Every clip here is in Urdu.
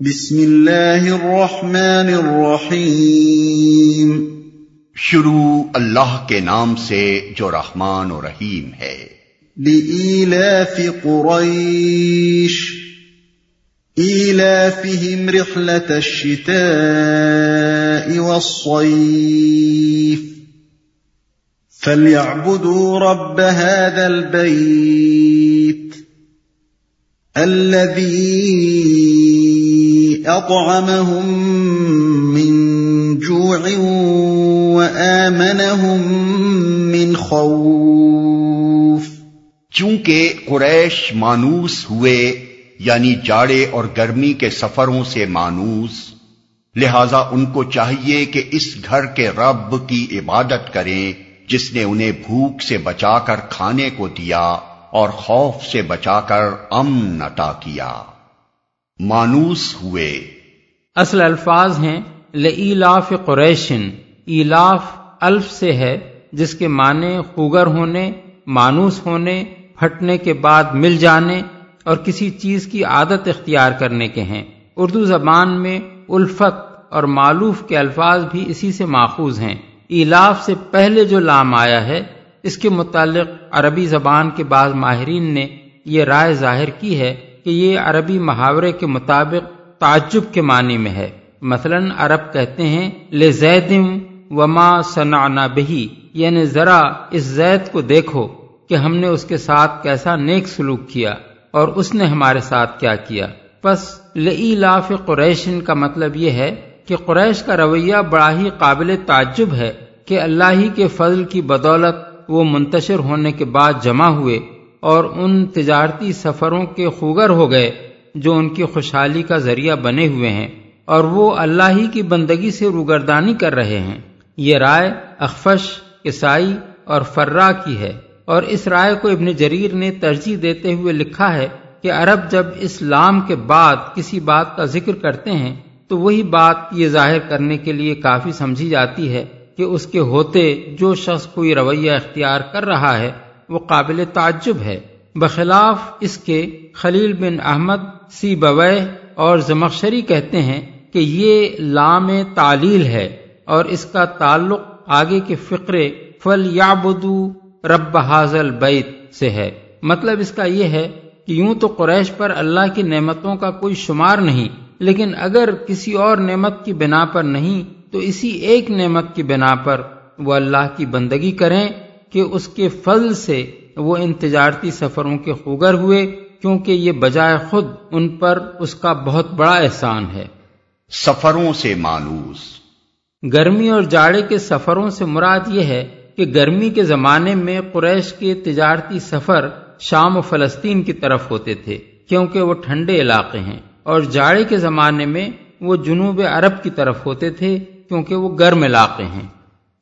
بسم اللہ الرحمن الرحیم۔ شروع اللہ کے نام سے جو رحمان و رحیم ہے۔ لإيلاف قريش إيلافهم رحلة الشتاء والصيف فليعبدوا رب هذا البيت الذي أطعمهم من جوع وآمنهم من خوف. چونکہ قریش مانوس ہوئے یعنی جاڑے اور گرمی کے سفروں سے مانوس، لہذا ان کو چاہیے کہ اس گھر کے رب کی عبادت کریں، جس نے انہیں بھوک سے بچا کر کھانے کو دیا اور خوف سے بچا کر امن عطا کیا۔ مانوس ہوئے۔ اصل الفاظ ہیں للاف قریشن۔ ایلاف الف سے ہے، جس کے معنی خوگر ہونے، مانوس ہونے، پھٹنے کے بعد مل جانے اور کسی چیز کی عادت اختیار کرنے کے ہیں۔ اردو زبان میں الفت اور معلوف کے الفاظ بھی اسی سے ماخوذ ہیں۔ ایلاف سے پہلے جو لام آیا ہے، اس کے متعلق عربی زبان کے بعض ماہرین نے یہ رائے ظاہر کی ہے۔ کہ یہ عربی محاورے کے مطابق تعجب کے معنی میں ہے۔ مثلا عرب کہتے ہیں، لے زیدم وما صنعنا بہی۔ یعنی ذرا اس زید کو دیکھو کہ ہم نے اس کے ساتھ کیسا نیک سلوک کیا اور اس نے ہمارے ساتھ کیا کیا۔ پس لئی لاف قریشن کا مطلب یہ ہے کہ قریش کا رویہ بڑا ہی قابل تعجب ہے کہ اللہ ہی کے فضل کی بدولت وہ منتشر ہونے کے بعد جمع ہوئے اور ان تجارتی سفروں کے خوگر ہو گئے جو ان کی خوشحالی کا ذریعہ بنے ہوئے ہیں اور وہ اللہ ہی کی بندگی سے روگردانی کر رہے ہیں۔ یہ رائے اخفش کسائی اور فرا کی ہے۔ اور اس رائے کو ابن جریر نے ترجیح دیتے ہوئے لکھا ہے کہ عرب جب اسلام کے بعد کسی بات کا ذکر کرتے ہیں تو وہی بات یہ ظاہر کرنے کے لیے کافی سمجھی جاتی ہے کہ اس کے ہوتے جو شخص کوئی رویہ اختیار کر رہا ہے وہ قابل تعجب ہے۔ بخلاف اس کے خلیل بن احمد سی بوے اور زمخشری کہتے ہیں کہ یہ لام تعلیل ہے اور اس کا تعلق آگے کے فقرے فل یا بدو رب حاضل بیت سے ہے۔ مطلب اس کا یہ ہے کہ یوں تو قریش پر اللہ کی نعمتوں کا کوئی شمار نہیں، لیکن اگر کسی اور نعمت کی بنا پر نہیں، تو اسی ایک نعمت کی بنا پر وہ اللہ کی بندگی کریں۔ کہ اس کے فضل سے وہ ان تجارتی سفروں کے خوگر ہوئے کیونکہ یہ بجائے خود ان پر اس کا بہت بڑا احسان ہے۔ سفروں سے مانوس۔ گرمی اور جاڑے کے سفروں سے مراد یہ ہے کہ گرمی کے زمانے میں قریش کے تجارتی سفر شام و فلسطین کی طرف ہوتے تھے کیونکہ وہ ٹھنڈے علاقے ہیں۔ اور جاڑے کے زمانے میں وہ جنوب عرب کی طرف ہوتے تھے کیونکہ وہ گرم علاقے ہیں۔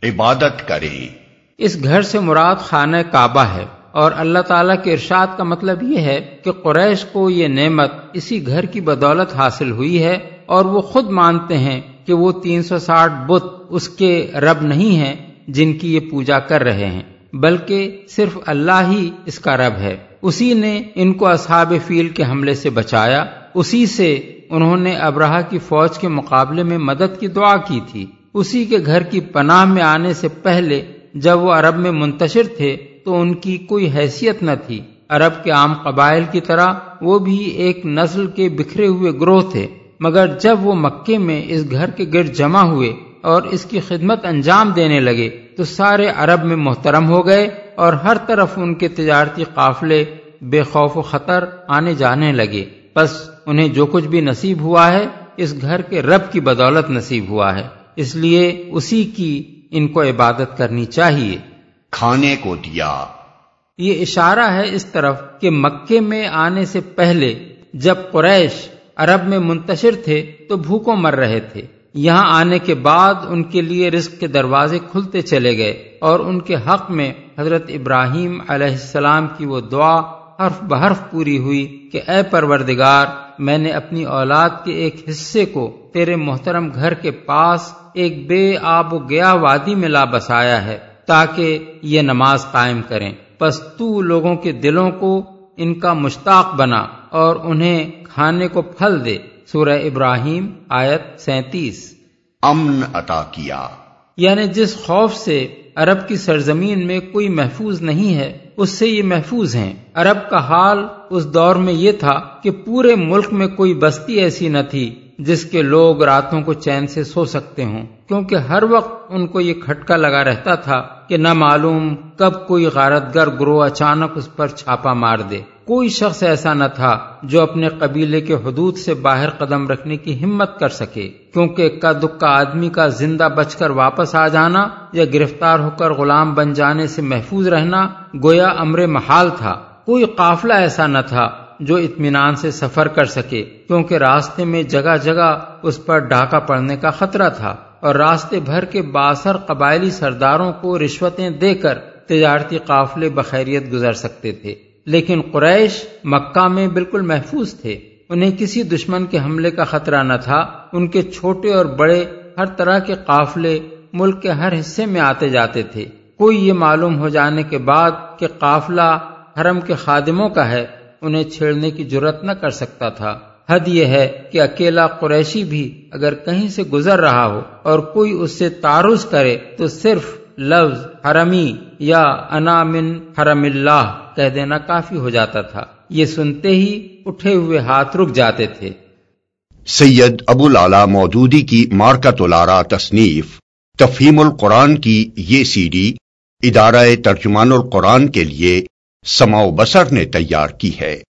عبادت کریں۔ اس گھر سے مراد خانہ کعبہ ہے اور اللہ تعالیٰ کے ارشاد کا مطلب یہ ہے کہ قریش کو یہ نعمت اسی گھر کی بدولت حاصل ہوئی ہے اور وہ خود مانتے ہیں کہ وہ تین سو ساٹھ بت اس کے رب نہیں ہیں جن کی یہ پوجا کر رہے ہیں، بلکہ صرف اللہ ہی اس کا رب ہے۔ اسی نے ان کو اصحاب فیل کے حملے سے بچایا۔ اسی سے انہوں نے ابراہ کی فوج کے مقابلے میں مدد کی دعا کی تھی۔ اسی کے گھر کی پناہ میں آنے سے پہلے جب وہ عرب میں منتشر تھے تو ان کی کوئی حیثیت نہ تھی۔ عرب کے عام قبائل کی طرح وہ بھی ایک نسل کے بکھرے ہوئے گروہ تھے، مگر جب وہ مکے میں اس گھر کے گرد جمع ہوئے اور اس کی خدمت انجام دینے لگے، تو سارے عرب میں محترم ہو گئے اور ہر طرف ان کے تجارتی قافلے بے خوف و خطر آنے جانے لگے۔ بس انہیں جو کچھ بھی نصیب ہوا ہے، اس گھر کے رب کی بدولت نصیب ہوا ہے۔ اس لیے اسی کی ان کو عبادت کرنی چاہیے۔ کھانے کو دیا۔ یہ اشارہ ہے اس طرف کہ مکے میں آنے سے پہلے جب قریش عرب میں منتشر تھے تو بھوکوں مر رہے تھے۔ یہاں آنے کے بعد ان کے لیے رزق کے دروازے کھلتے چلے گئے اور ان کے حق میں حضرت ابراہیم علیہ السلام کی وہ دعا حرف بحرف پوری ہوئی کہ اے پروردگار میں نے اپنی اولاد کے ایک حصے کو تیرے محترم گھر کے پاس ایک بے آب و گیا وادی میں لا بسایا ہے تاکہ یہ نماز قائم کریں۔ پس تو لوگوں کے دلوں کو ان کا مشتاق بنا اور انہیں کھانے کو پھل دے۔ سورہ ابراہیم آیت سینتیس۔ امن عطا کیا۔ یعنی جس خوف سے عرب کی سرزمین میں کوئی محفوظ نہیں ہے اس سے یہ محفوظ ہیں۔ عرب کا حال اس دور میں یہ تھا کہ پورے ملک میں کوئی بستی ایسی نہ تھی جس کے لوگ راتوں کو چین سے سو سکتے ہوں۔ کیونکہ ہر وقت ان کو یہ کھٹکا لگا رہتا تھا کہ نہ معلوم کب کوئی غارت گر گروہ اچانک اس پر چھاپا مار دے۔ کوئی شخص ایسا نہ تھا جو اپنے قبیلے کے حدود سے باہر قدم رکھنے کی ہمت کر سکے، کیونکہ اکا دکا آدمی کا زندہ بچ کر واپس آ جانا یا گرفتار ہو کر غلام بن جانے سے محفوظ رہنا گویا امر محال تھا۔ کوئی قافلہ ایسا نہ تھا جو اطمینان سے سفر کر سکے، کیونکہ راستے میں جگہ جگہ اس پر ڈاکہ پڑنے کا خطرہ تھا اور راستے بھر کے باثر قبائلی سرداروں کو رشوتیں دے کر تجارتی قافلے بخیریت گزر سکتے تھے۔ لیکن قریش مکہ میں بالکل محفوظ تھے۔ انہیں کسی دشمن کے حملے کا خطرہ نہ تھا۔ ان کے چھوٹے اور بڑے ہر طرح کے قافلے ملک کے ہر حصے میں آتے جاتے تھے۔ کوئی یہ معلوم ہو جانے کے بعد کہ قافلہ حرم کے خادموں کا ہے، انہیں چھیڑنے کی جرت نہ کر سکتا تھا۔ حد یہ ہے کہ اکیلا قریشی بھی اگر کہیں سے گزر رہا ہو اور کوئی اس سے تعارض کرے تو صرف لفظ حرمی یا انا من حرم اللہ۔ کہہ دینا کافی ہو جاتا تھا۔ یہ سنتے ہی اٹھے ہوئے ہاتھ رک جاتے تھے۔ سید ابو لالا مودودی کی مارکت الارا تصنیف، تفہیم القرآن کی یہ سی ڈی ادارہ ترجمان القرآن کے لیے سماؤ بسر نے تیار کی ہے۔